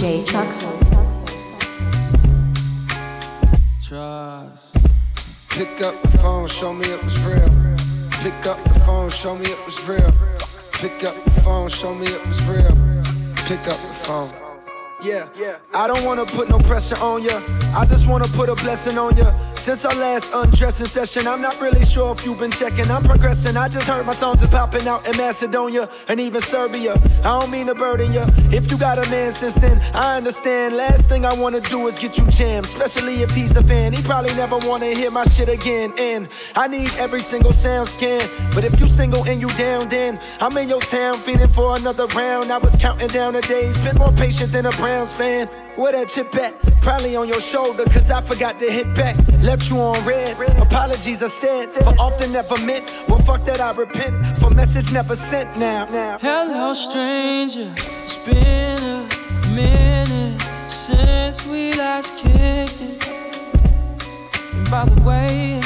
Trust. Pick up the phone, show me it was real. Pick up the phone, show me it was real. Pick up the phone, show me it was real. Pick up the phone. Yeah, I don't wanna put no pressure on ya. I just wanna put a blessing on ya. Since our last undressing session, I'm not really sure if you've been checking. I'm progressing. I just heard my songs is popping out in Macedonia and even Serbia. I don't mean to burden ya. If you got a man since then, I understand. Last thing I wanna do is get you jammed, especially if he's a fan. He probably never wanna hear my shit again. And I need every single sound scan. But if you single and you down, then I'm in your town feeling for another round. I was counting down the days, been more patient than a Browns fan. Where that chip at? Probably on your shoulder, cause I forgot to hit back. Left you on red. Apologies I said, but often never meant. Well, fuck that, I repent. For message never sent now. Hello, stranger. It's been a minute since we last kicked it. And by the way,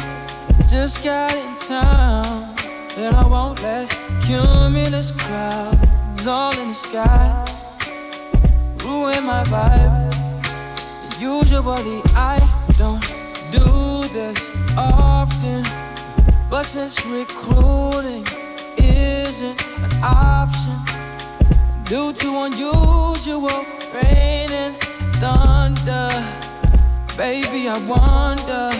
just got in town. And I won't let cumulus clouds all in the sky ruin my vibe. Usually I don't do this often, but since recruiting isn't an option due to unusual rain and thunder, baby I wonder,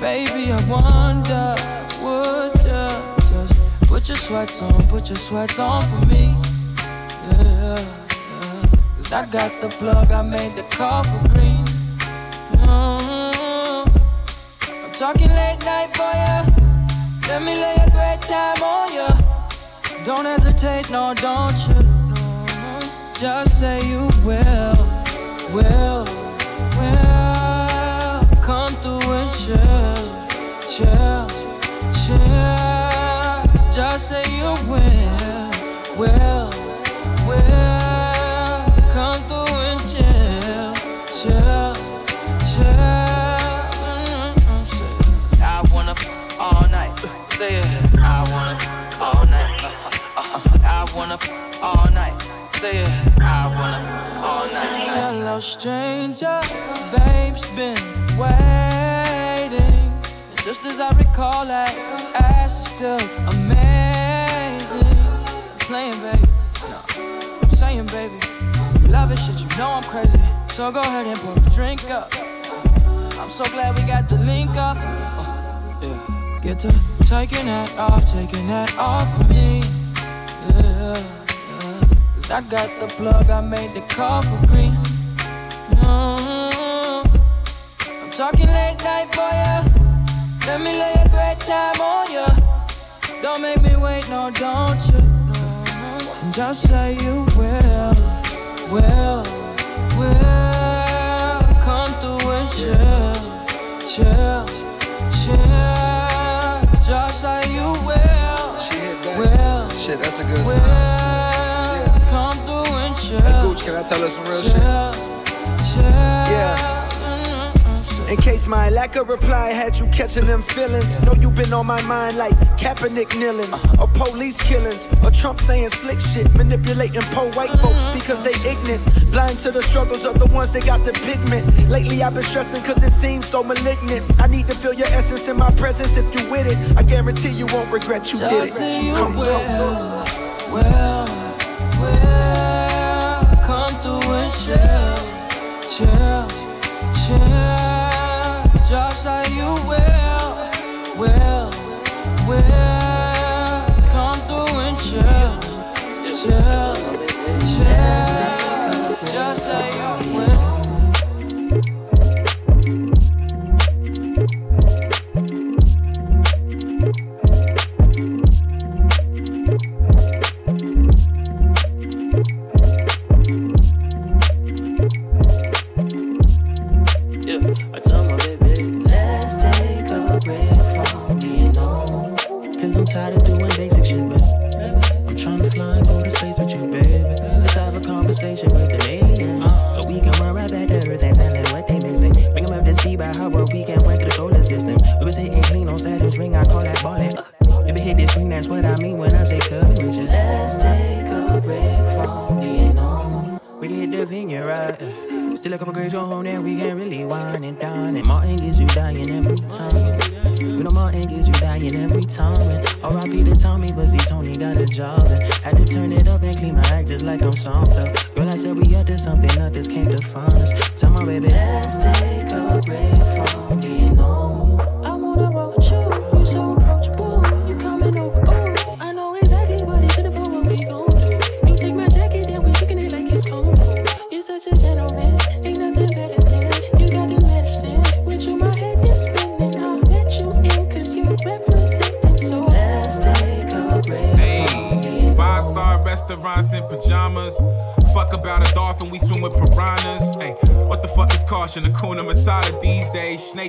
baby I wonder, would you just put your sweats on, put your sweats on for me? Yeah. Cause I got the plug, I made the call for green. Mm-hmm. I'm talking late night for ya. Let me lay a great time on ya. Don't hesitate, no, don't you? No. Just say you will, will, will. Come through and chill, chill, chill. Just say you will, will, will. Say it. I wanna all night. Uh-huh, uh-huh. I wanna all night. Say it. I wanna all night. Hello, stranger. Babe's been waiting. Just as I recall, that ass is still amazing. I'm Playing, baby. I'm saying, baby. You love it, shit, you know I'm crazy. So go ahead and pour a drink up. I'm so glad we got to link up. Uh, yeah. Get to taking that off, taking that off for me. Yeah, yeah. Cause I got the plug, I made the call for green. Mm-hmm. I'm talking late night for ya. Let me lay a great time on ya. Don't make me wait, no, don't you? No. Just say you will will, will come through and chill, chill. Shit, that's a good sign. come through and chill. Hey, Gooch, can I tell her some real shit? chill, chill. Yeah. In case my lack of reply had you catching them feelings. Know you been on my mind like Kaepernick kneeling, or police killings, or Trump saying slick shit, manipulating poor white folks mm-hmm. because they ignorant, blind to the struggles of the ones that got the pigment. Lately I've been stressing cause it seems so malignant. I need to feel your essence in my presence if you with it. I guarantee you won't regret you did it. You Come will, will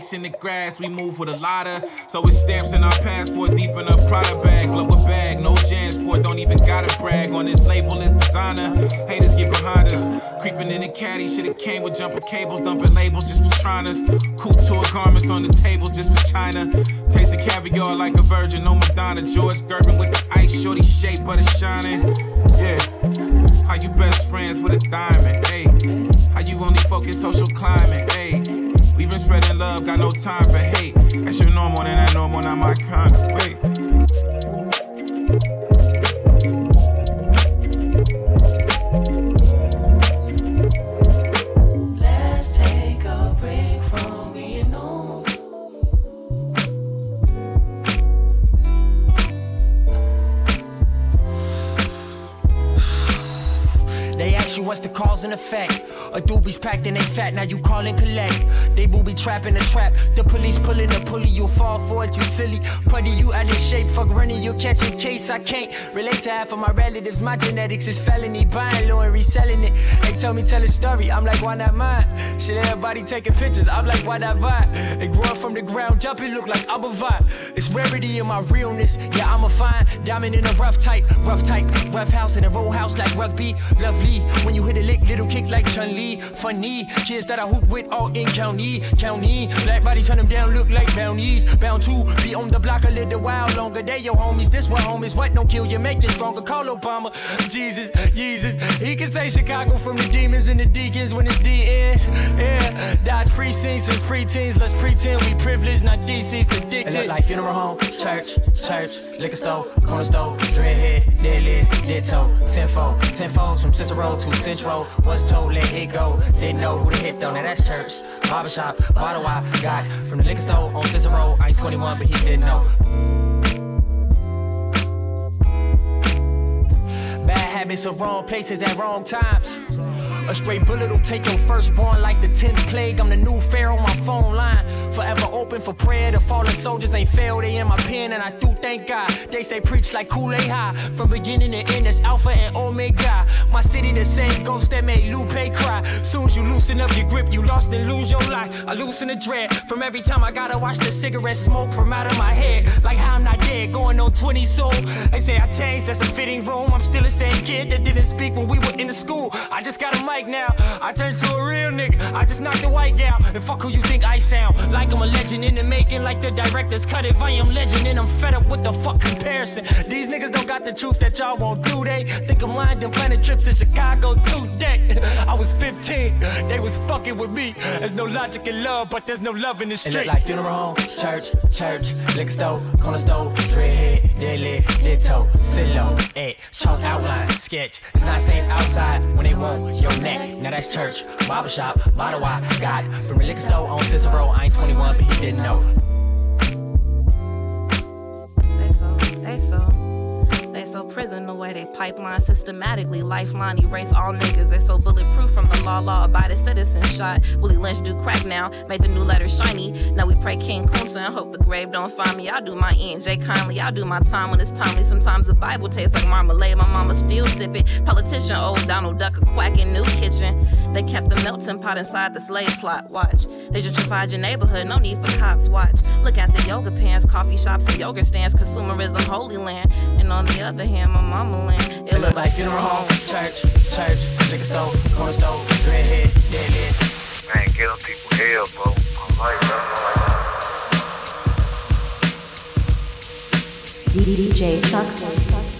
Snakes in the grass, we move with a lotta. So it's stamps in our passports, deep in a Prada bag. Lower bag, no Jansport, don't even gotta brag. On this label it's designer. Haters get behind us. Creeping in the caddy, should've came with jumper cables, dumping labels just for triners. Couture garments on the tables just for China. Tasting caviar like a virgin, no Madonna. George Gervin with the ice, shorty shape, but it's shining. Yeah. How you best friends with a diamond? Hey, how you only focus social climate? Hey, we been spreading love, got no time for hate. That's your normal, then that normal, not my kind. Wait. Let's take a break from being normal. They ask you what's the cause and effect. A doobies packed and they fat, now you call and collect. They booby trapping the trap. The police pulling the pulley, you fall for it, you silly. Putty you out of shape, fuck running, you catch a case. I can't relate to half of my relatives. My genetics is felony. Buying low and reselling it. They tell me tell a story, I'm like, why not mine? Shit, everybody taking pictures, I'm like, why not vibe? They grew up from the ground up, it look like I'm a vibe. It's rarity in my realness, yeah, I'm a fine. Diamond in a rough type, rough type, rough house in a roll house like rugby. Lovely when you hit a lick, little kick like Chun Li. Funny kids that I hoop with all in county, county. Black bodies turn them down, look like bounties. Bound to be on the block a little while longer. They your homies, this what homies. What don't kill you, make you stronger. Call Obama, Jesus, Jesus. He can say Chicago from the demons and the deacons when it's DN. Yeah, Dodge precincts since preteens. Let's pretend we privileged, not DC's dick. It look like funeral home, church, church, liquor store, corner store, dreadhead, dead lid, dead toe, tenfold, tenfolds from Cicero to Central. Was told, let it go. Didn't know who to hit though, now that's church. Barbershop, bottle I got from the liquor store on Cicero. I ain't 21, but he didn't know. Bad habits are wrong places at wrong times. A straight bullet will take your firstborn like the 10th plague. I'm the new pharaoh on my phone line. Forever open for prayer. The fallen soldiers ain't failed. They in my pen, and I do thank God. They say preach like Kool-Aid high. From beginning to end, it's Alpha and Omega. My city, the same ghost that made Lupe cry. Soon as you loosen up your grip, you lost and lose your life. I loosen the dread from every time I gotta watch the cigarette smoke from out of my head. Like how I'm not dead, going on 20 so. They say I changed, that's a fitting room. I'm still the same kid that didn't speak when we were in the school. I just got a mic now. I turned to a real nigga. I just knocked the white gal. And fuck who you think I sound. Like I'm a legend in the making, like the directors cut it. I am legend, and I'm fed up with the fuck comparison. These niggas don't got the truth that y'all won't do. They think I'm lying, then plan a trip to Chicago today. I was 15, they was fucking with me. There's no logic in love, but there's no love in the It street. look like funeral home, church, church, liquor store, corner store, dreadhead, dead lit, dead toe, sit low, eh, chalk outline, sketch. It's not safe outside when they want your neck. Now that's church, barbershop, bottle I got from the liquor store on Cicero. I ain't 21, but he didn't know. They so, they so. They so prison the way they pipeline systematically lifeline erase all niggas. They so bulletproof from the law, law abided citizen shot. Willie Lynch do crack now, made the new letter shiny. Now we pray King Kunta and hope the grave don't find me. I do my ENJ kindly, I do my time when it's timely. Sometimes the Bible tastes like marmalade, my mama still sip it. Politician, old Donald Duck, a quack in new kitchen. They kept the melting pot inside the slave plot. Watch, they gentrified your neighborhood, no need for cops. Watch, look at the yoga pants, coffee shops and yoga stands, consumerism, holy land. And on the other hand, my mama land. It look like funeral home, church, church, liquor store, corner store, dreadhead, dead lit. Man, get them people hell, bro. I like that. DJ Tuxer.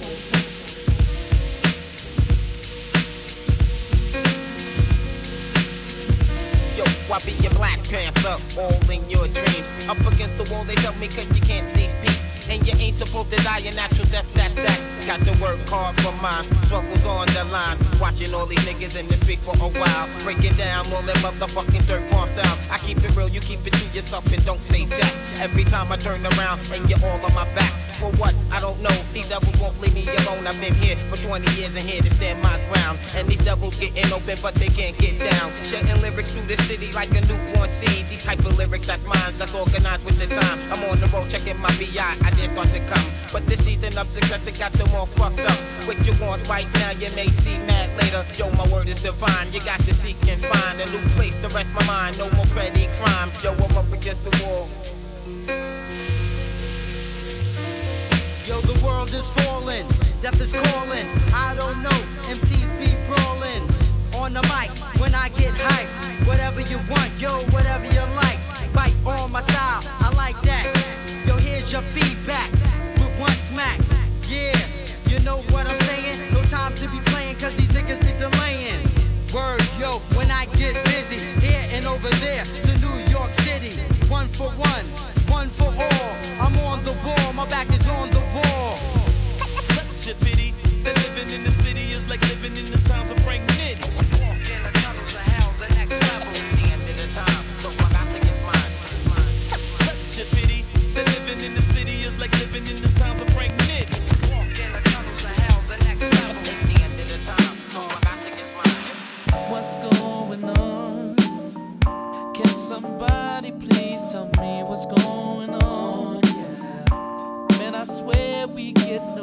I be your Black Panther, all in your dreams. Up against the wall, they tell me cause you can't see peace. And you ain't supposed to die a natural death, that, that. Got to work hard for mine, struggles on the line. Watching all these niggas in the street for a while. Breaking down all them motherfucking dirt bomb down. I keep it real, you keep it to yourself and don't say jack. Every time I turn around and you're all on my back. For what? I don't know. These devils won't leave me alone. I've been here for 20 years and here to stand my ground. And these devils getting open, but they can't get down. Shedding lyrics through the city like a newborn seed. These type of lyrics, that's mine, that's organized with the time. I'm on the road checking my VI, I didn't start to come. But this season of success, it got them all fucked up. What you want right now, you may see mad later. Yo, my word is divine. You got to seek and find a new place to rest my mind. No more petty crime. Yo, I'm up against the wall. Yo, the world is falling, death is calling. I don't know, MCs be brawling. On the mic, when I get hype, whatever you want, yo, whatever you like. Bite on my style, I like that. Yo, here's your feedback with one smack. Yeah, you know what I'm saying? No time to be playing, cause these niggas be delaying. Word, yo, when I get busy, here and over there to New York City. One for one, one for all. I'm on the wall, my back is on the wall. Such a pity that living in the city is like living in the towns of Frank Nitti. In the tunnels of hell, the next level. The end of the time, so I got to get mine. Such a pity that living in the city is like living in the we get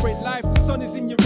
celebrate life, the sun is in your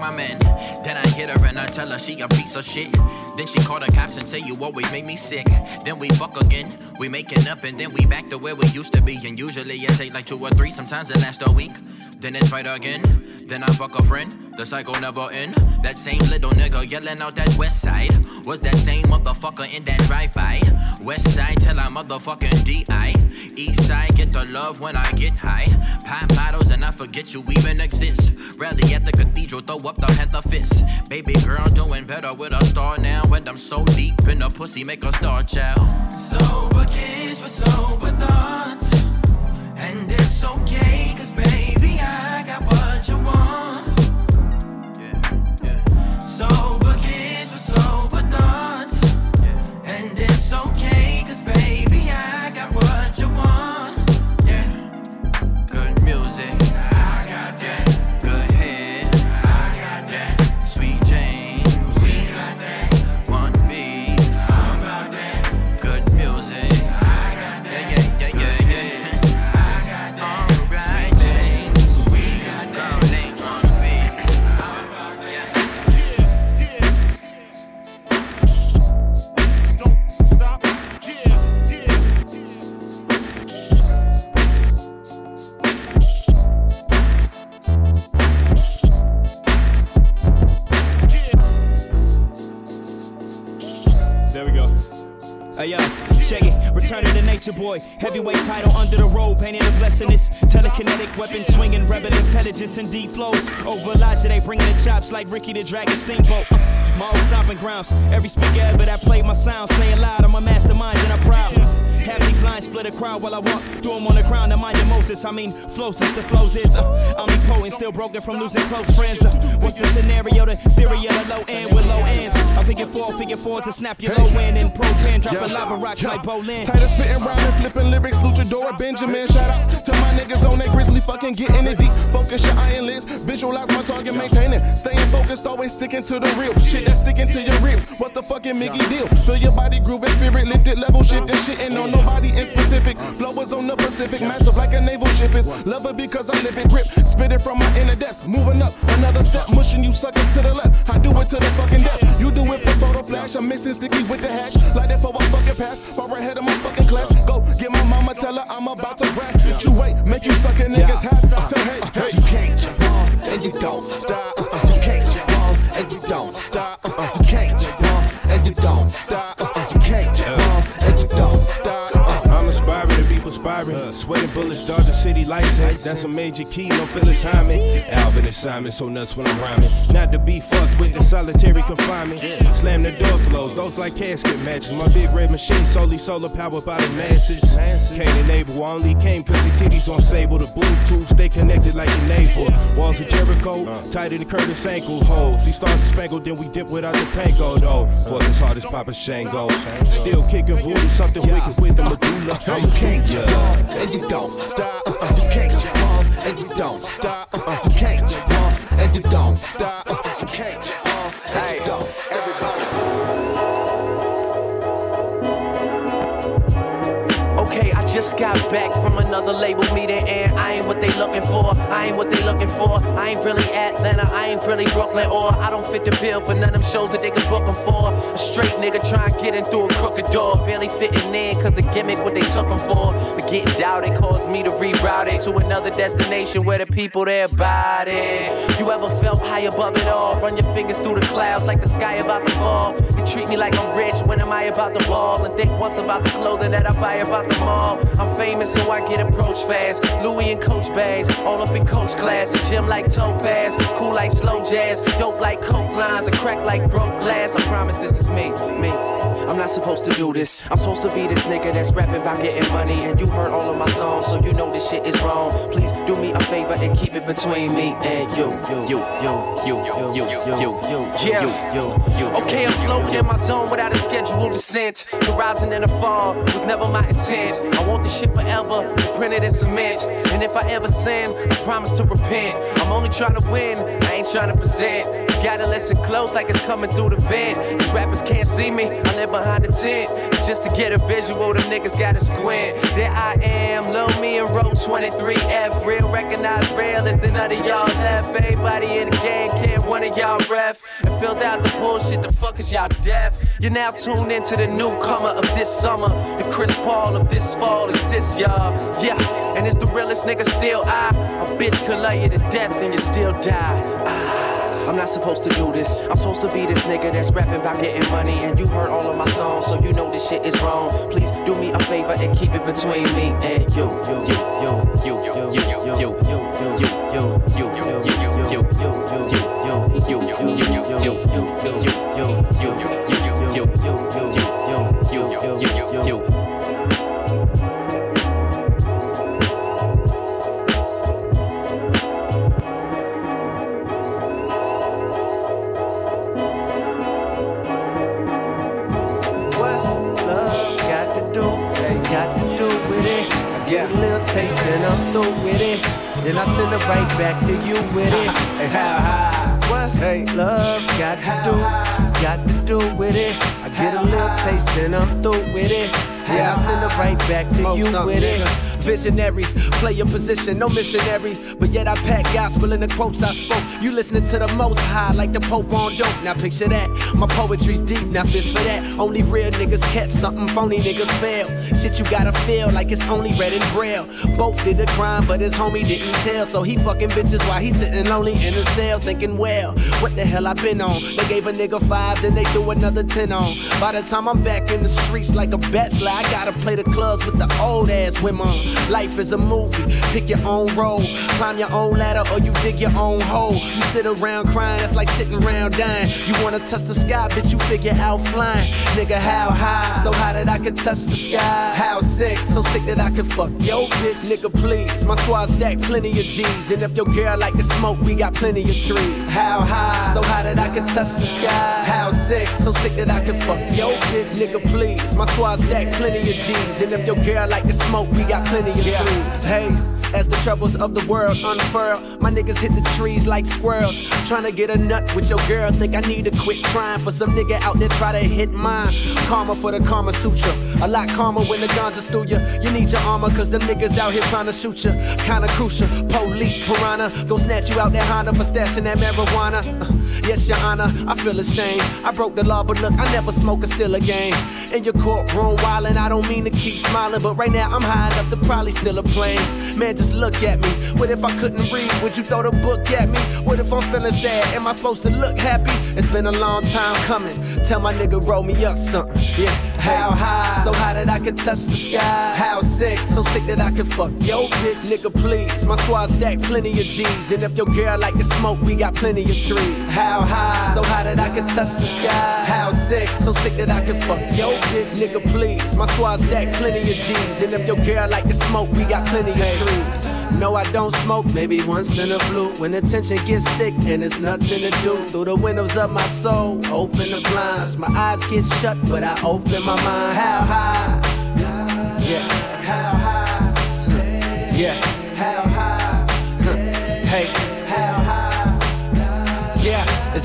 my man. Then I hit her and I tell her she a piece of shit. Then she call the cops and say you always make me sick. Then we fuck again, we making up and then we back to where we used to be. And usually it take like two or three, sometimes it lasts a week. Then it's fight again, then I fuck a friend. The cycle never end. That same little nigga yelling out that west side was that same motherfucker in that drive-by. West side till I motherfucking DI. East side get the love when I get high. Pop bottles and I forget you even exist. Rally at the cathedral, throw up the panther fist. Baby girl doing better with a star now. And I'm so deep in the pussy, make a star child. Sober kids with sober thoughts. And it's okay, cause baby, boy. Heavyweight title under the robe. Painting a blessing. This telekinetic weapon swinging. Rebel intelligence and deep flows. Over Elijah, they bringing the chops like Ricky the Dragon Steamboat. My old stomping grounds. Every speaker ever that played my sound. Saying loud, I'm a mastermind and I'm proud. Have these lines split a crowd while I walk through them on the ground. And mind your Moses. I mean, flow since the flows is. Uh, omnipotent, still broken from losing close friends. Uh, what's the scenario? The theory of the low end with low ends. I figure four, figure four to snap your low end. And pro pan, dropping lava rocks like Bolin. Tighter spitting rhyme and flipping lyrics, luchador Benjamin. Shout outs to my niggas on that grizzly fucking getting it deep. Focus your iron lids, visualize my target, maintaining. Staying focused, always sticking to the real. Shit that's sticking to your ribs. What's the fucking Mickey deal? Feel your body grooving, spirit lifted, level shifting, shitting on nobody in specific. Flowers on the Pacific, massive like a naval ship is. Love it because I live it grip. Spit it from my inner depths. Moving up another step, mushing you suckers to the left. I do it to the fucking death. You do it for photo flash. I'm mixing sticky with the hash. Like it for a fucking pass. Far ahead of my fucking class. Go get my mama, tell her I'm about to rap. You wait, make you sucking niggas have to hate. Hey. You can't jump on and you don't stop. Uh-huh. You can't jump on and you don't stop. Uh-huh. You can't jump on and you don't stop. Be perspiring. Sweating bullets, dodge the city license. That's a major key, no Phyllis Hyman. Alvin and Simon, so nuts when I'm rhyming. Not to be fucked with the solitary confinement. Slam the door flows, those like casket matches. My big red machine solely solar powered by the masses. Can't enable, only came cause the titties on sable. The Bluetooth stay connected like the navel. Walls of Jericho, tighter than Curtis ankle holes. See stars spangled, then we dip without the panko though. Force as hard as Papa Shango. Still kicking voodoo, something wicked with the medulla. You can't jump and you don't stop. Uh, you can't jump and you don't stop. Uh, you can't jump and you don't stop. Uh, you can't jump and you don't stop. Okay, I just got back from another label meeting and I ain't they looking for. I ain't what they looking for. I ain't really Atlanta, I ain't really Brooklyn, or I don't fit the bill for none of them shows that they can book them for. A straight nigga trying to get in through a crooked door, barely fitting in cause a gimmick what they took them for. But getting doubted caused me to reroute it to another destination where the people there about it. You ever felt high above it all? Run your fingers through the clouds like the sky about to fall. You treat me like I'm rich when am I about the ball? And think once about the clothing that I buy about the mall. I'm famous so I get approached fast. Louis and Coach bags, all up in coach class. A gym like Topaz, cool like slow jazz, dope like coke lines, a crack like broke glass. I promise this is me, me. I'm not supposed to do this. I'm supposed to be this nigga that's rapping about getting money, and you heard all of my songs, so you know this shit is wrong. Please do me a favor and keep it between me and you, you, you, you, you, you, you, you, you, you. Okay, I'm floating in my zone without a scheduled descent. The rising and the fall was never my intent. I want this shit forever, printed in cement. And if I ever sin, I promise to repent. I'm only trying to win, I ain't trying to present. Gotta listen close like it's coming through the van. These rappers can't see me, I live behind the tent. Just to get a visual, the niggas gotta squint. There I am, Lil Me and Row 23F. Real recognize real is the none of y'all left. Everybody in the game can't one of y'all ref. And filled out the bullshit, the fuck is y'all deaf? You're now tuned into the newcomer of this summer. The Chris Paul of this fall exists, y'all. Yeah, and it's the realest nigga still I. A bitch could lay you to death and you still die. Ah. I'm not supposed to do this. I'm supposed to be this nigga that's rapping about getting money. And you heard all of my songs, so you know this shit is wrong. Please do me a favor and keep it between me and you. You, Visionary, play your position, no missionary. But yet I pack gospel in the quotes I spoke. You listening to the most high, like the Pope on dope. Now picture that. My poetry's deep, fist for that. Only real niggas catch something, phony niggas fail. Shit you gotta feel like it's only red and braille. Both did the crime, but his homie didn't tell. So he fucking bitches while he sitting lonely in a cell, thinking, well, what the hell I been on? They gave a nigga five, then they threw another ten on. By the time I'm back in the streets like a bachelor, I gotta play the clubs with the old ass women. Life is a movie, pick your own role. Climb your own ladder or you dig your own hole. You sit around crying, that's like sitting around dying. You wanna touch the sky, bitch, you figure out flying. Nigga, how high? So high that I can touch the sky. How sick? So sick that I can fuck yo bitch. Nigga, please. My squad stack plenty of G's. And if your girl like to smoke, we got plenty of trees. How high? So high that I can touch the sky. How sick? So sick that I can fuck yo bitch. Nigga, please. My squad stack plenty of G's. And if your girl like to smoke, we got plenty of trees. Hey. As the troubles of the world unfurl, my niggas hit the trees like squirrels. Trying to get a nut with your girl, think I need to quit trying for some nigga out there try to hit mine. Karma for the Karma Sutra. A lot calmer when the ganja's through you. You need your armor, cause them niggas out here trying to shoot ya. Kinda crucial. Police, piranha, go snatch you out that Honda for stashing that marijuana. Uh, yes, your honor, I feel ashamed. I broke the law, but look, I never smoke a still a game. In your courtroom, wildin', I don't mean to keep smiling, but right now I'm high enough to probably steal a plane. Man, just look at me. What if I couldn't read? Would you throw the book at me? What if I'm feeling sad? Am I supposed to look happy? It's been a long time coming. Tell my nigga roll me up something. Yeah, how high? So high that I can touch the sky. How sick? So sick that I can fuck yo bitch. Nigga, please. My squad stack plenty of G's. And if your girl like to smoke, we got plenty of trees. How high? So high that I can touch the sky. How sick? So sick that I can fuck yo bitch. Nigga, please. My squad stack plenty of G's. And if your girl like to smoke, we got plenty of trees. No, I don't smoke, maybe once in a blue. When the tension gets thick and it's nothing to do. Through the windows of my soul, open the blinds. My eyes get shut, but I open my mind. How high? Yeah, how high? Yeah,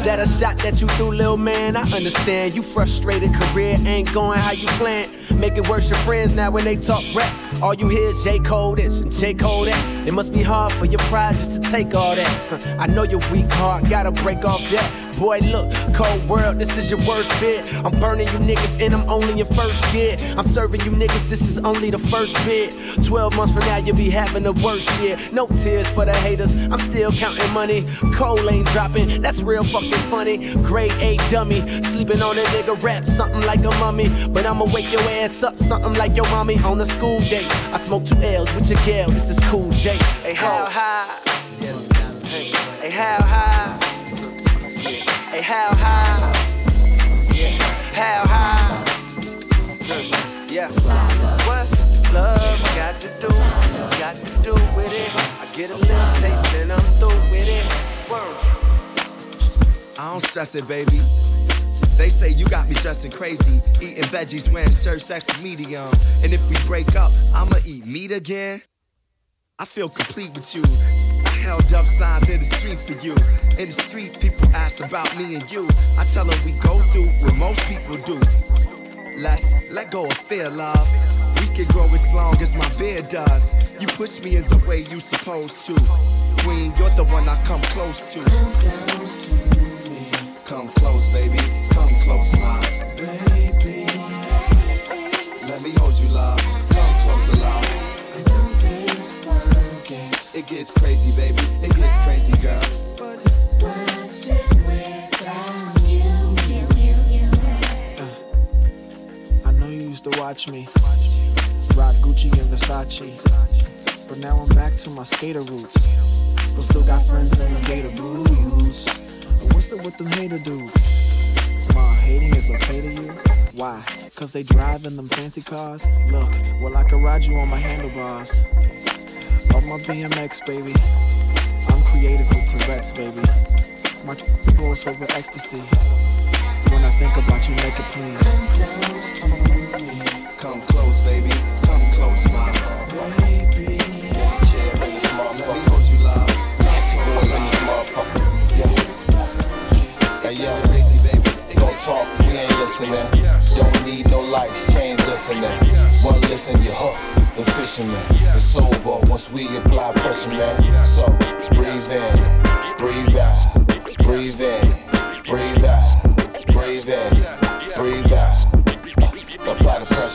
that a shot that you threw, little man? I understand you frustrated, career ain't going how you planned. Make it worse, your friends now when they talk rap. All you hear is J. Cole this and J. Cole that. It must be hard for your pride just to take all that. I know you're weak heart, gotta break off that. Boy, look, cold world, this is your worst bit. I'm burning you niggas and I'm only your first kid. I'm serving you niggas, this is only the first bit. 12 months from now, you'll be having the worst year. No tears for the haters, I'm still counting money. Cole ain't dropping, that's real fucking funny. Grade A dummy, sleeping on a nigga rap, something like a mummy. But I'ma wake your ass up, something like your mommy on a school date. I smoke two L's with your gal, this is cool J. Hey, how high? Hey, how high? Hey, how high? How high? Yeah. What's love got to do? Got to do with it. I get a little taste and I'm through with it. Don't stress it, baby. They say you got me dressing crazy, eating veggies, wearing shirts extra medium. And if we break up, I'ma eat meat again. I feel complete with you. I held up signs in the street for you. In the street, people ask about me and you. I tell them we go through what most people do. Let's let go of fear, love. We can grow as long as my beard does. You push me in the way you supposed to. Queen, you're the one I come close to. Come close, baby. Come close, my baby. Let me hold you, love. Come closer, love. It gets crazy, baby. It gets crazy, girl. Uh, I know you used to watch me rock Gucci and Versace, but now I'm back to my skater roots. But still got friends in the gator blues. What's up with them hater dudes? Ma, hating is okay to you? Why? Cause they drive in them fancy cars? Look, well, I can ride you on my handlebars. On my BMX, baby. I'm creative with Tourette's, baby. My goes filled with ecstasy. When I think about you make it please. Come close, Come close, baby. Come close, my baby. Hey yo, don't talk, we ain't listening. Don't need no lights, change listening. One listen, you hook. The fisherman, it's over once we apply pressure, man. So breathe in, breathe out, breathe in, breathe out, breathe in.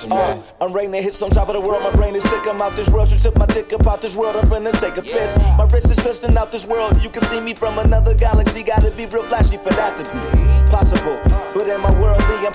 Pressure, man. I'm the hits on top of the world. My brain is sick. I'm out this world. She took my dick up out this world. I'm finna take a piss. My wrist is twisting out this world. You can see me from another galaxy. Gotta be real flashy for that to be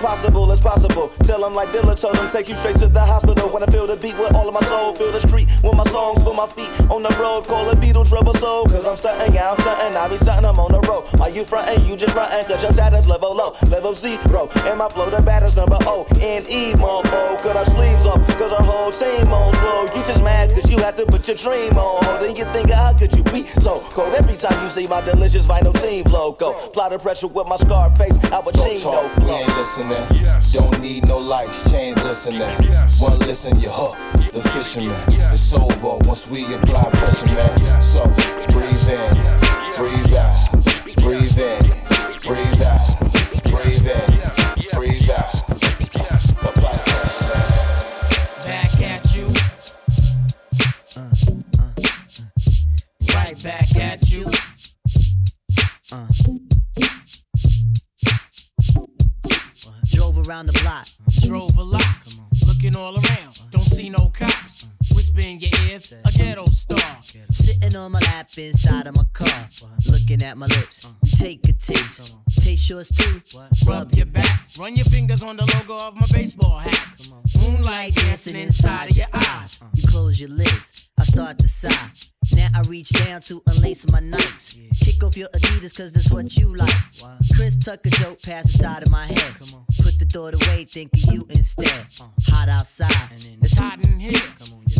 impossible is possible. Tell them like Dilla told them, take you straight to the hospital. When I feel the beat with all of my soul, feel the street with my songs, put my feet on the road. Call a Beatles trouble soul. Cause I'm stunting, yeah, I'm stunting. I be stunting, I'm on the road. Are you frontin'? You just frontin'. Cause your status level low, level zero. And my flow, the baddest number O, and E, mofo. Cut our sleeves off, cause our whole team on slow. You just mad cause you had to put your dream on hold. And you think, how could you be so cold? Every time you see my delicious vinyl team logo. Apply the pressure with my scar face, Al Don't Pacino talk, we flow. ain't listening. Don't need no lights, change listening. One listen, you hook. The fisherman, it's over once we apply pressure, man. So breathe in, breathe out, breathe in, breathe out, breathe in, breathe out. Apply pressure, man. Back at you. Uh, uh, uh, right back at you. Drove around the block. Drove a lot. Looking all around. Don't see no cops. Whisper in your ears. A ghetto star. Sitting on my lap inside of my car. Looking at my lips. Take a taste. Taste yours too. Rub your back. Run your fingers on the logo of my baseball hat. Moonlight dancing inside of your eyes. You close your lids. I start to sigh. Now I reach down to unlace my Nikes. Kick off your Adidas cause that's what you like. Chris Tucker joke past the side of my head. Put the thought away, think of you instead. Hot outside. It's hot in here.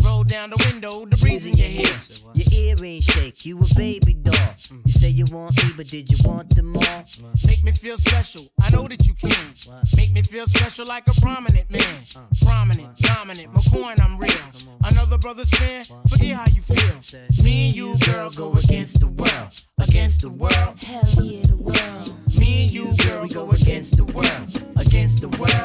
Roll down the window, the breeze in your hair. Your earrings shake, you a baby doll. You say you want me, but did you want them all? Make me feel special. I know that you can. Make me feel special like a prominent man. Prominent, dominant, McCoy, I'm real. Another brother's fan, forget how you feel. Me and you, girl, go against the world. Against the world. Hell yeah, the world. Me and you, girl, go against the world. Against the world.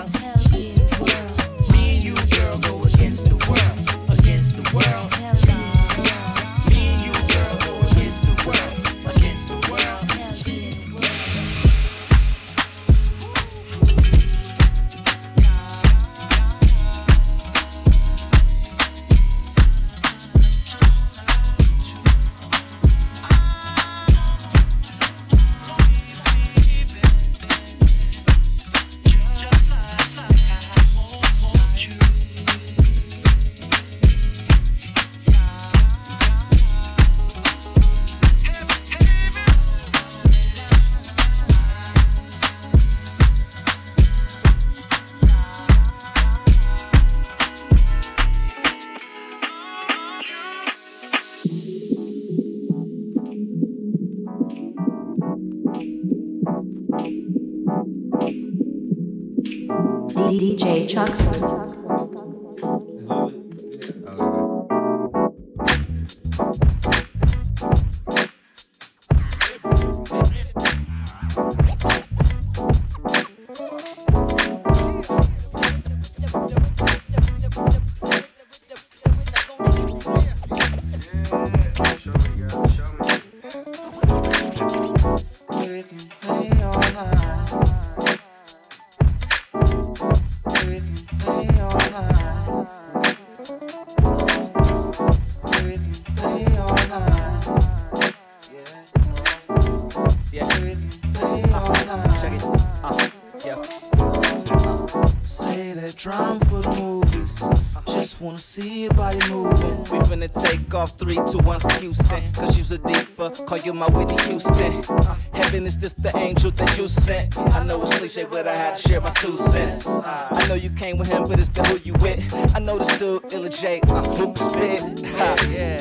See your body moving. We finna take off three, two, one for Houston. Cause you's a diva, call you my Whitney Houston. Uh, heaven is just the angel that you sent. I know it's cliche, but I had to share my two cents. Uh, I know you came with him, but it's the who you with. I know this dude, Illa J, can spit. Uh,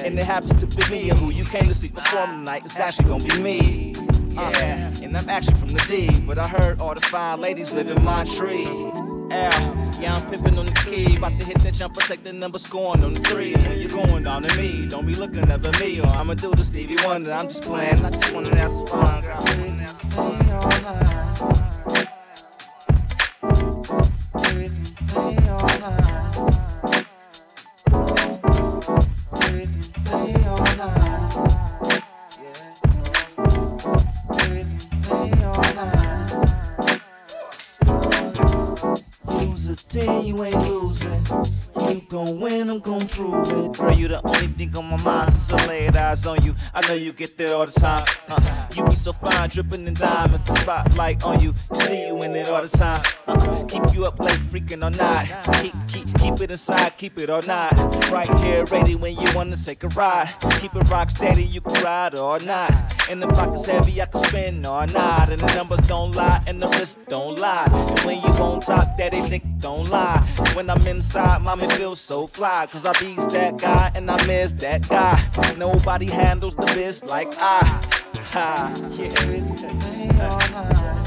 and it happens to be me, and who you came to see perform tonight. It's actually gonna be me. Yeah, uh, and I'm actually from the D, but I heard all the fine ladies live in my tree. Yeah, yeah, I'm pimping on the key. About to hit that jumper, protect the number, scoring on the three. When you going down to me, don't be looking up at me, or I'ma do the Stevie Wonder. I'm just playing, I just wanna have some fun, girl. Eyes on you. I know you get there all the time. Uh, you be so fine, dripping in diamonds, the spotlight on you. See you in it all the time. Uh, keep you up late, freaking all night. Keep, keep, keep it inside, keep it all night. Right here, ready when you wanna take a ride. Keep it rock steady, you can ride all night. And the pocket's heavy, I can spin all night. And the numbers don't lie, and the wrist don't lie. And when you on top, that they think don't lie. When I'm inside, mommy feels so fly. Cause I be's that guy, and I miss that guy. Nobody handles the biz like I. Ha, yeah.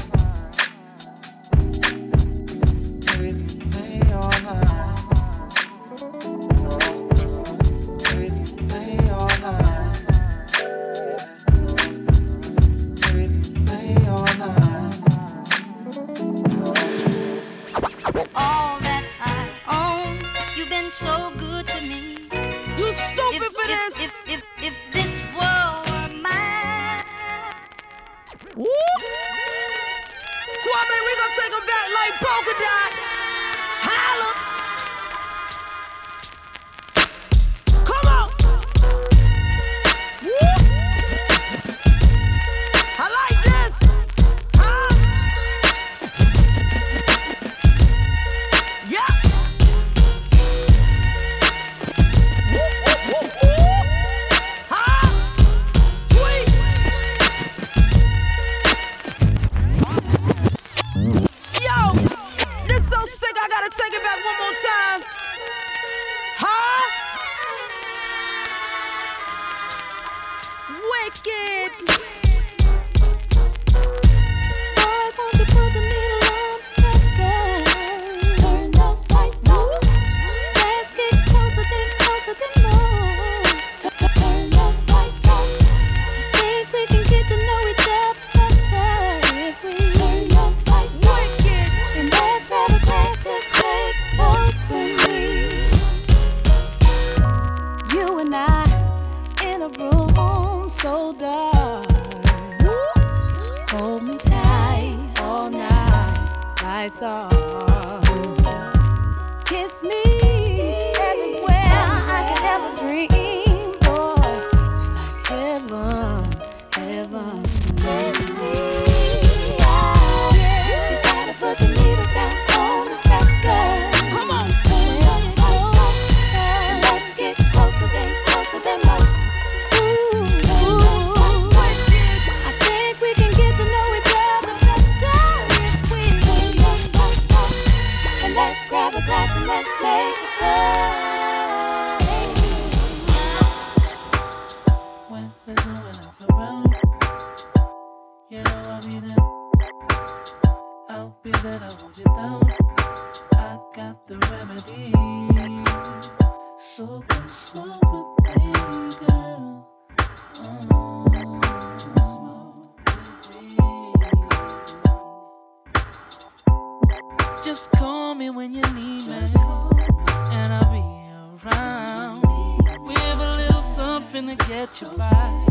To get you by.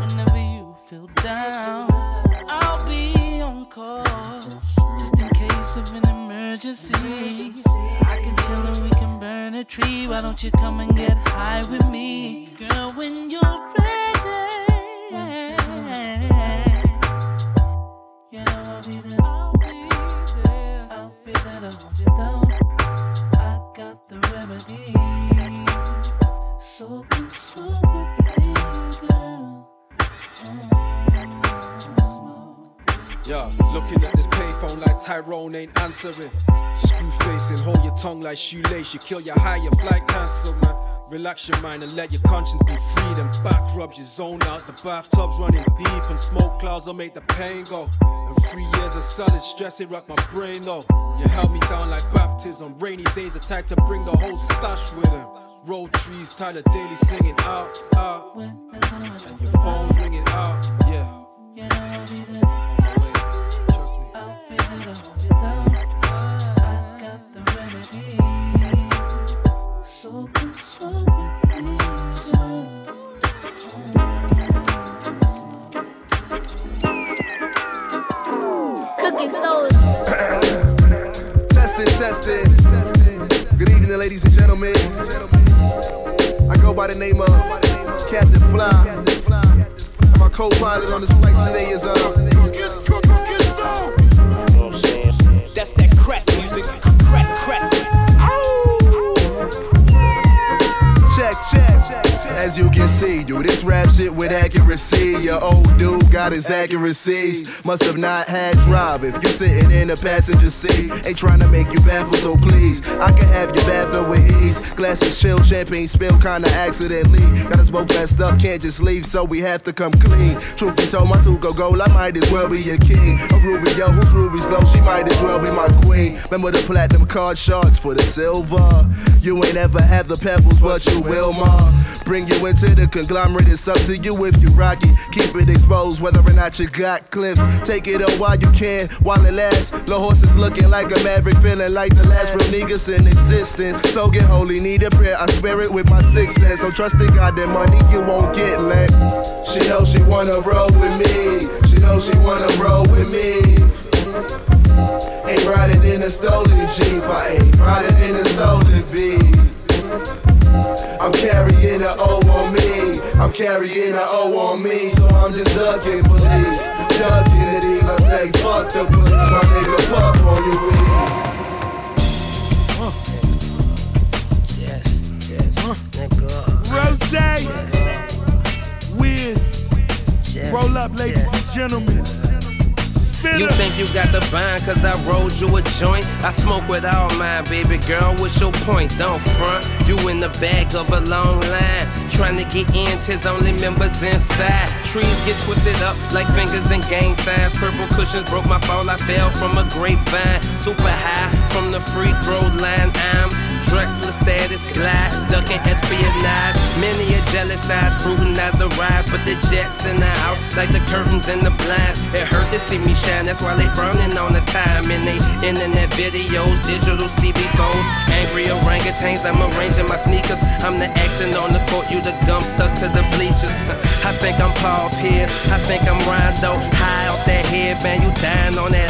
Whenever you feel down, I'll be on call. Just in case of an emergency. I can chill and we can burn a tree. Why don't you come and get high with me? Girl, when you're ready. Know I'll be there. I'll be there. I'll be there. to hold you down. I got the remedy. So Yeah, looking at this payphone like Tyrone ain't answering. Screw facing, hold your tongue like shoelace. You kill your high, your flight cancel, man. Relax your mind and let your conscience be free. Then back rubs you zone out. The bathtub's running deep and smoke clouds will make the pain go. And three years of solid stress, it rocked my brain though. You held me down like baptism. Rainy days attack to bring the whole stash with him. Roll trees, Tyler Daly singing out, out. And your phone's ringing out, yeah. Co-pilot on this flight today is uh. Music. As you can see, do this rap shit with accuracy. Your old dude got his accuracies. Must have not had drive if you're sitting in the passenger seat. Ain't trying to make you baffle, so please. I can have your baffled with ease. Glasses chill, champagne spill kinda accidentally. Got us both messed up, can't just leave, so we have to come clean. Truth be told, my two go gold, I might as well be your king. A ruby, yo, whose Ruby's glow? She might as well be my queen. Remember the platinum card sharks for the silver. You ain't ever have the pebbles, but you will, ma. Bring you into the conglomerate, it's up to you if you rock it. Keep it exposed, whether or not you got clips. Take it up while you can, while it lasts. The horse is looking like a maverick, feeling like the last real niggas in existence. So get holy, need a prayer. I swear it with my sixth sense. Don't trust in God, that money you won't get lent. She knows she wanna roll with me. She knows she wanna roll with me. Ain't riding in a stolen Jeep, I ain't riding in a stolen V. I'm carrying a O on me. I'm carrying a O on me. So I'm just ducking police. Ducking it. these. I say, fuck the police. My nigga, puff on you weed. Rose, Wiz, roll up, ladies and gentlemen. You think you got the bind cause I rolled you a joint? I smoke with all mine, baby girl. What's your point? Don't front. You in the back of a long line. Trying to get in, tis only members inside. Trees get twisted up like fingers in gang signs. Purple cushions broke my fall. I fell from a grapevine. Super high from the free throw line. I'm Drexler status glide, ducking espionage. Many a jealous eyes scrutinize the rise, but the jets in the house like the curtains and the blinds. It hurt to see me shine, that's why they frowning on the time. And they internet videos, digital CB phones, angry orangutans. I'm arranging my sneakers. I'm the action on the court, you the gum stuck to the bleachers. I think I'm Paul Pierce, I think I'm Rondo. High off that headband, you dying on that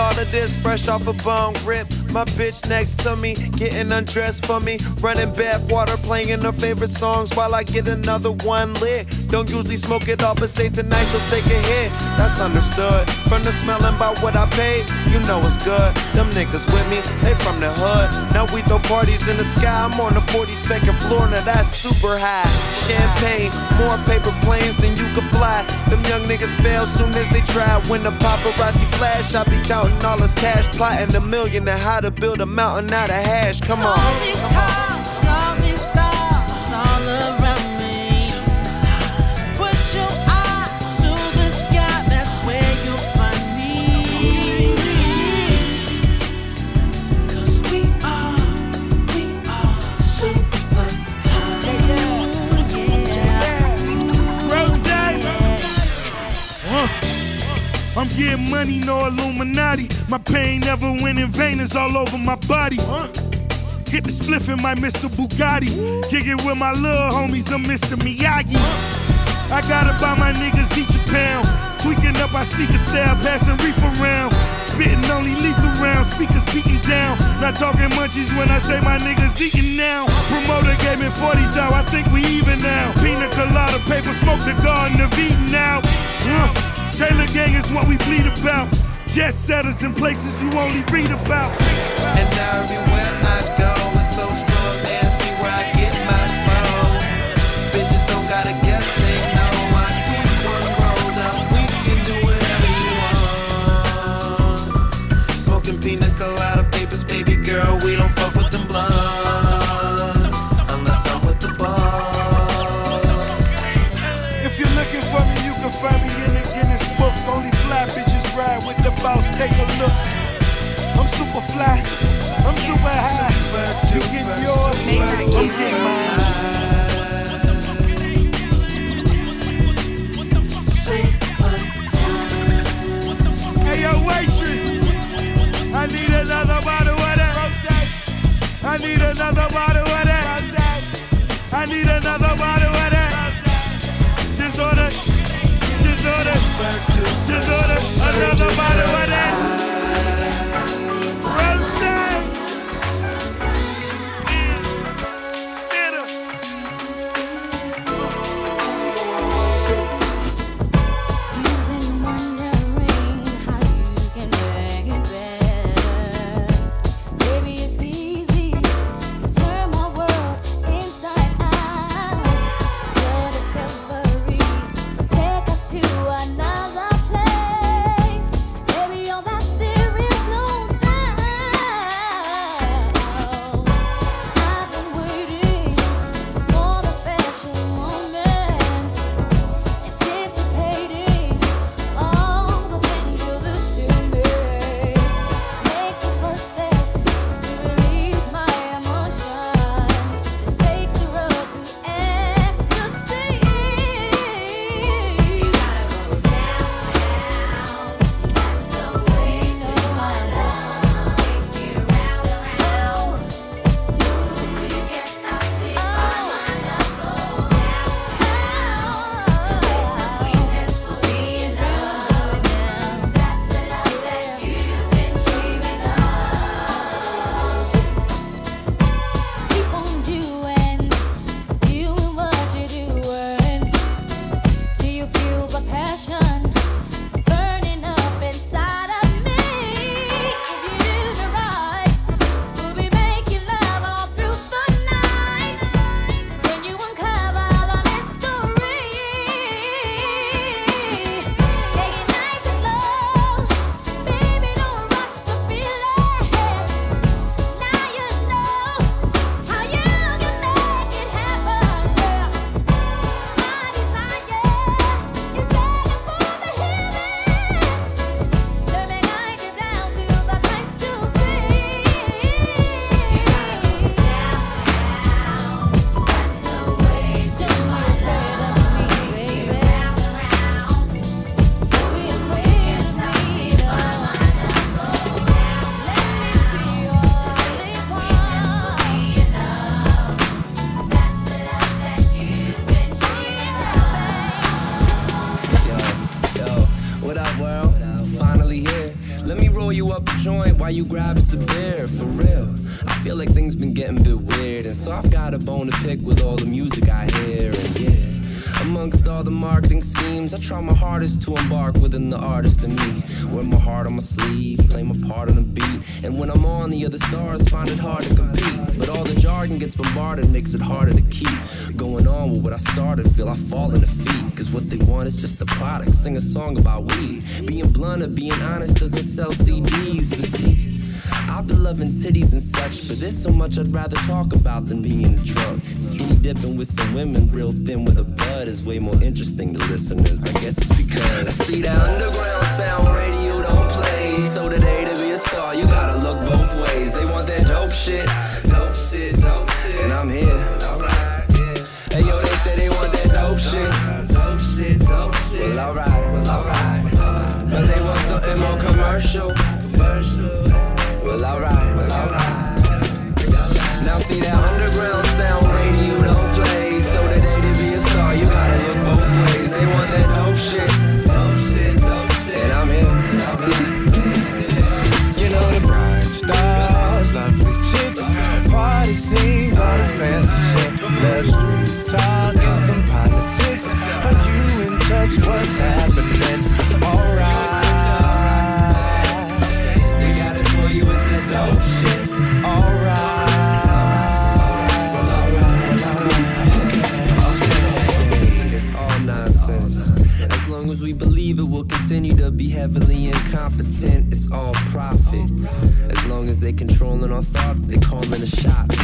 Thought of this fresh off a bong rip. My bitch next to me, getting undressed for me. Running bath water, playing her favorite songs while I get another one lit. Don't usually smoke it all, but say tonight she'll take a hit. That's understood. From the smelling by what I paid, you know it's good. Them niggas with me, they from the hood. Now we throw parties in the sky. I'm on the 42nd floor, now that's super high. Champagne, more paper planes than you could fly. Them young niggas fail soon as they try. When the paparazzi flash, I be counting all this cash, plotting a million and how to build a mountain out of hash. Come on. Get money, no Illuminati. My pain never went in vain, it's all over my body. Huh? Hit the spliff in my Mr. Bugatti. Kick it with my little homies, I'm Mr. Miyagi. I gotta buy my niggas each a pound. Tweaking up our sneaker style, passing reef around. Spitting only lethal rounds, speakers beating down. Not talking munchies when I say my niggas eating now. Promoter gave me 40 thou, I think we even now. Pina colada, paper, smoke the garden of eating now. Uh. Taylor gang is what we bleed about. Jet setters in places you only read about. And everywhere I go, it's so strong. Ask me where I get my soul. Bitches don't gotta guess, they know I keep one rolled up. We can do whatever you want. Smoking pina colada papers, baby girl, we don't super fly. I'm super high. You get yours, I'm getting mine. Hey, yo, waitress. I need another bottle of that. I need another bottle of that. I need another bottle of that. Just order. Just order. Just order another bottle of that. I'd rather talk about than being drunk. Skinny dipping with some women, real thin with a bud is way more interesting profit. As long as they controlling our thoughts, they calling the shots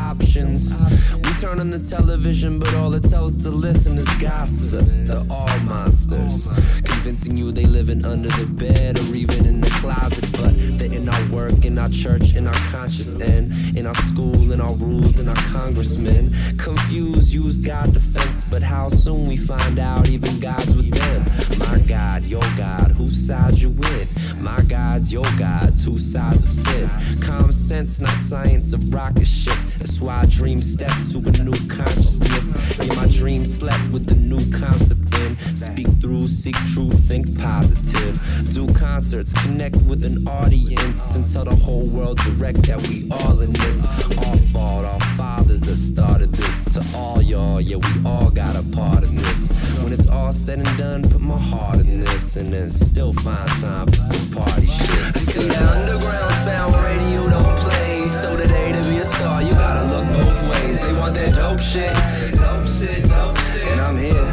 options. We turn on the television, but all it tells to listen is gossip. They're all monsters, convincing you they living under the bed or even in the closet. But they're in our work, in our church, in our conscience, and in our school, in our rules, in our congressmen. Confused, use God defense, but how soon we find out even God's with them. My God, your God, whose side you with? My God's your God, two sides of sin. Common sense, not science, a rocket ship. That's why I dream step to a new consciousness. Yeah, my dream slept with the new concept in. Speak through, seek truth, think positive. Do concerts, connect with an audience, and tell the whole world direct that we all in this. All fault, our fathers that started this. To all y'all, yeah, we all got a part in this. When it's all said and done, put my heart in this, and then still find time for some party shit. I see that underground sound radio don't play, so today to be a star, you gotta look both ways. They want that dope shit, dope shit, dope shit, and I'm here.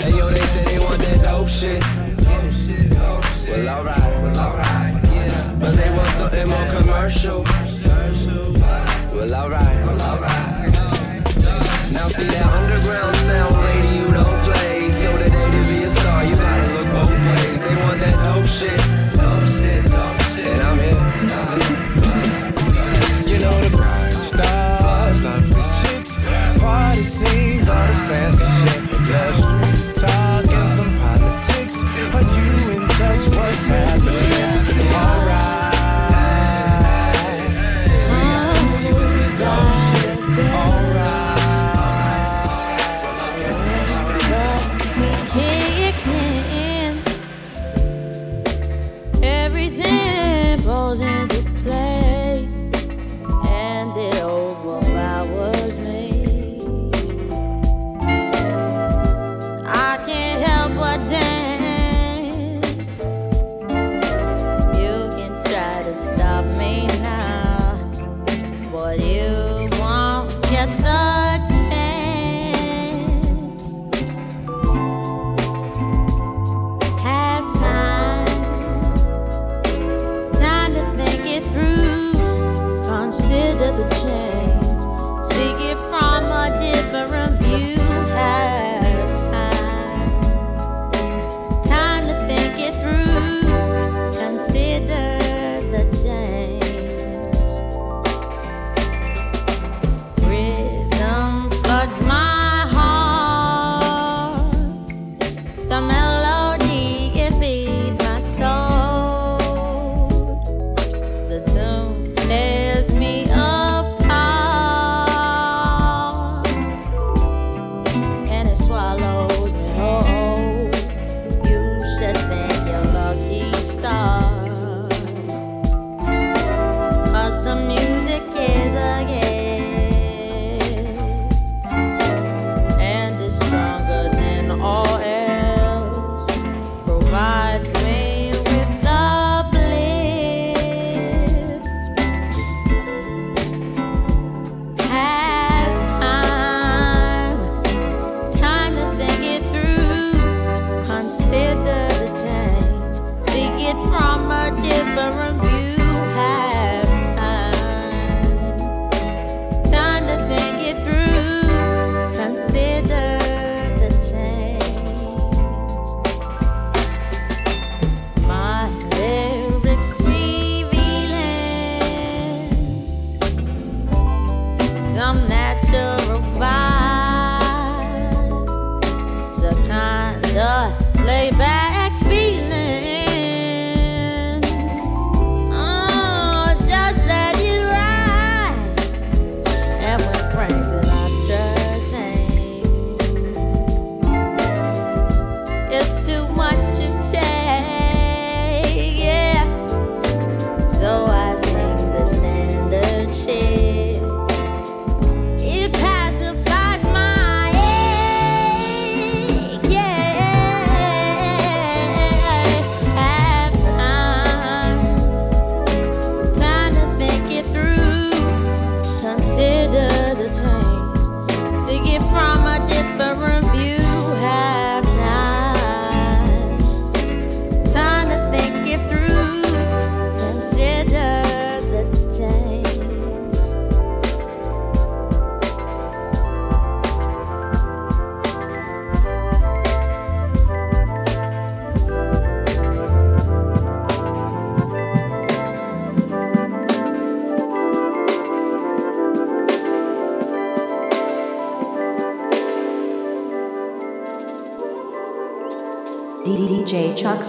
Hey yo, they say they want that dope shit. Well, alright, well, alright, yeah. But they want something more commercial. Well, alright, well, alright. Now see that underground sound radio DJ Chucks.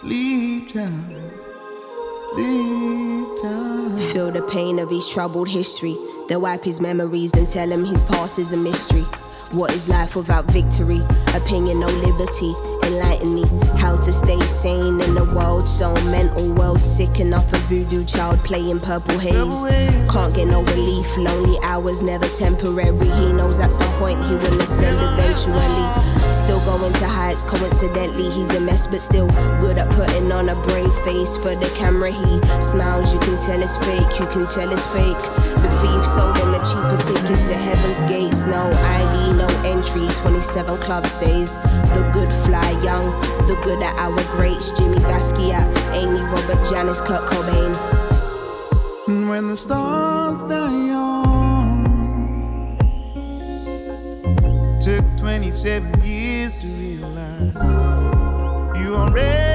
Sleep time. Sleep time. Feel the pain of his troubled history. They wipe his memories, then tell him his past is a mystery. What is life without victory? Opinion, no liberty. Enlighten me. How to stay sane in the world so mental world sick enough of voodoo child playing purple haze. Can't get no relief lonely hours never temporary. He knows at some point he will ascend eventually. Still going to heights coincidentally he's a mess but still good at putting on a brave face for the camera. He smiles you can tell it's fake you can tell it's fake thief sold him a cheaper ticket to heaven's gates. No id no entry 27 club says. The good fly young the good at our greats. Jimi Basquiat Amy Robert Janis Kurt Cobain. When the stars die young Took 27 years to realize You already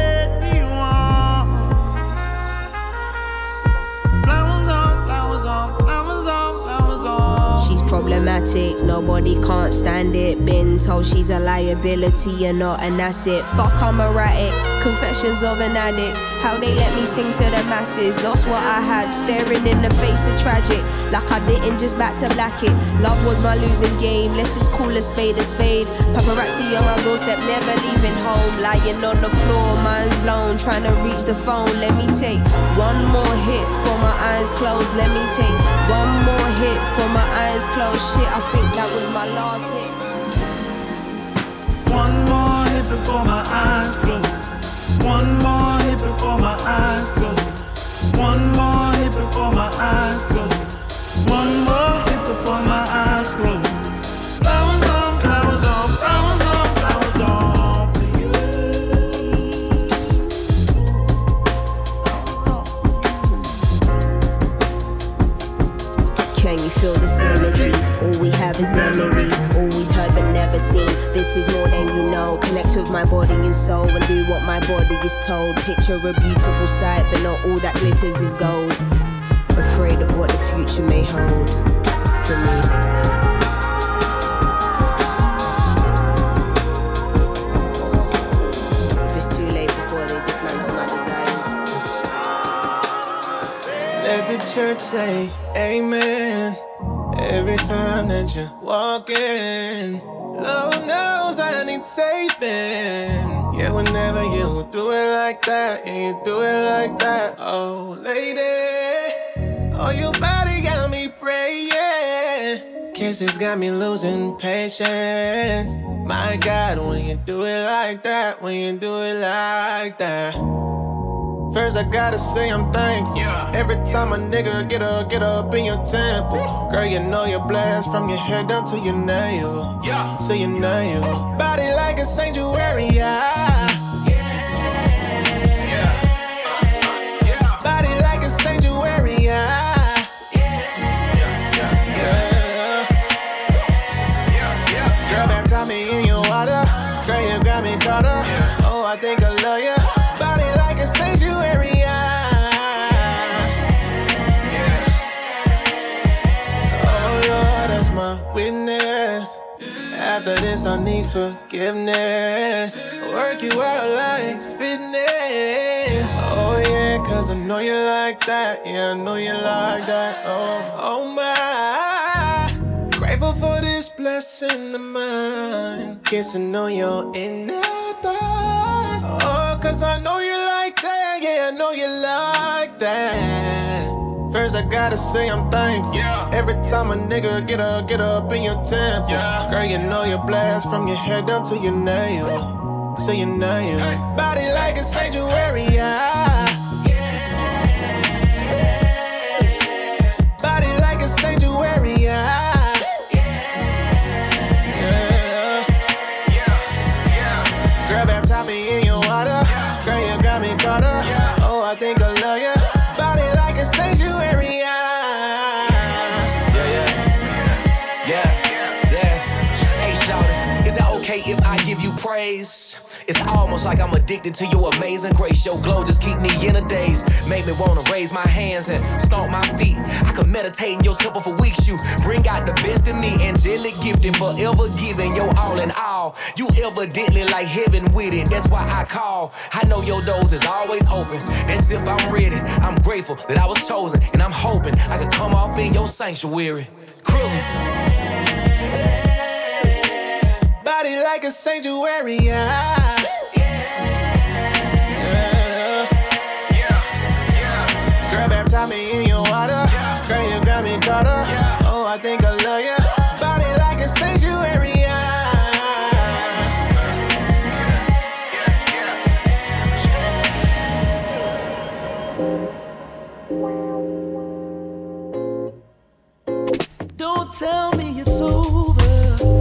problematic, nobody can't stand it. Been told she's a liability and not an asset. Fuck, I'm erratic. Confessions of an addict. How they let me sing to the masses. Lost what I had, staring in the face of tragic. Like I didn't just back to black it. Love was my losing game. Let's just call a spade a spade. Paparazzi on my doorstep, never leaving home. Lying on the floor, mind's blown. Trying to reach the phone. Let me take one more hit for my eyes closed. Let me take one more hit for my eyes closed. Shit, I think that was my last hit. One more hit before my eyes close. One more hit before my eyes close. One more hit before my eyes close. One more hit before my eyes close. Never seen. This is more than you know. Connect with my body and soul and do what my body is told. Picture a beautiful sight, but not all that glitters is gold. Afraid of what the future may hold for me. If it's too late before they dismantle my desires. Let the church say amen every time that you walk in. Lord knows I need saving. Yeah, whenever you do it like that, and you do it like that, oh lady, oh your body got me praying. Kisses got me losing patience. My God, when you do it like that, when you do it like that. First, I gotta say I'm thankful. Every time a nigga get up, get up in your temple. Girl, you know you're blessed from your head down to your nail. To your nail. Body like a sanctuary. Yeah. After I need forgiveness. Work you out like fitness. Oh, yeah, cause I know you like that. Yeah, I know you like that. Oh, oh my. Grateful for this blessing of mine. Kissing on your inner thighs. Oh, cause I know you like that. Yeah, I know you like that. I gotta say I'm thankful. Every time a nigga get up, get up in your temple. Girl, you know you're blessed from your head down to your nail. To your nail. Body like a sanctuary. Yeah. It's almost like I'm addicted to your amazing grace. Your glow just keep me in a daze. Make me wanna raise my hands and stomp my feet. I could meditate in your temple for weeks. You bring out the best in me, angelic gifting, forever giving your all in all. You evidently like heaven with it. That's why I call. I know your doors is always open. That's if I'm ready. I'm grateful that I was chosen, and I'm hoping I could come off in your sanctuary. Cruising body like a sanctuary. Yeah. Yeah. Yeah. Yeah. Girl, baptize me in your water. Girl, you got me caught up. Oh, I think I love you. Body like a sanctuary. Don't tell me it's over.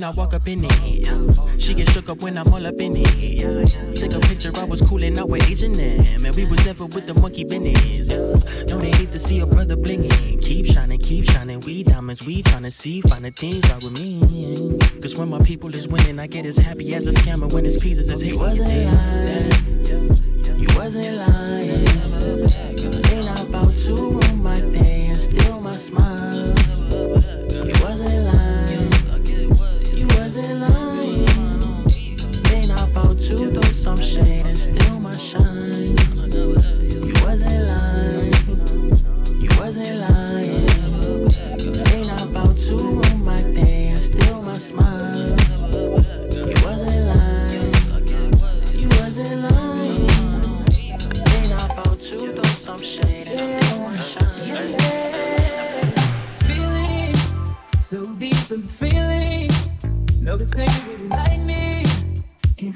when I walk up in it. She get shook up when I'm all up in it. Take a picture, I was coolin' out with Agent M, and we was never with the monkey business. No, they hate to see a brother blingin'. Keep shining, keep shining, we diamonds, we tryna see finer things right with me. Cause when my people is winning, I get as happy as a scammer when his pieces is hate. You wasn't lying, you wasn't lying. Ain't about to ruin my day and steal my smile. some shade and steal my shine. You wasn't lying, you wasn't lying. Ain't about to ruin my day and steal my smile. You wasn't lying, you wasn't lying. Ain't about to throw some shade and steal my shine. Feelings, so deep in feelings, no the same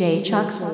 J. Chucks,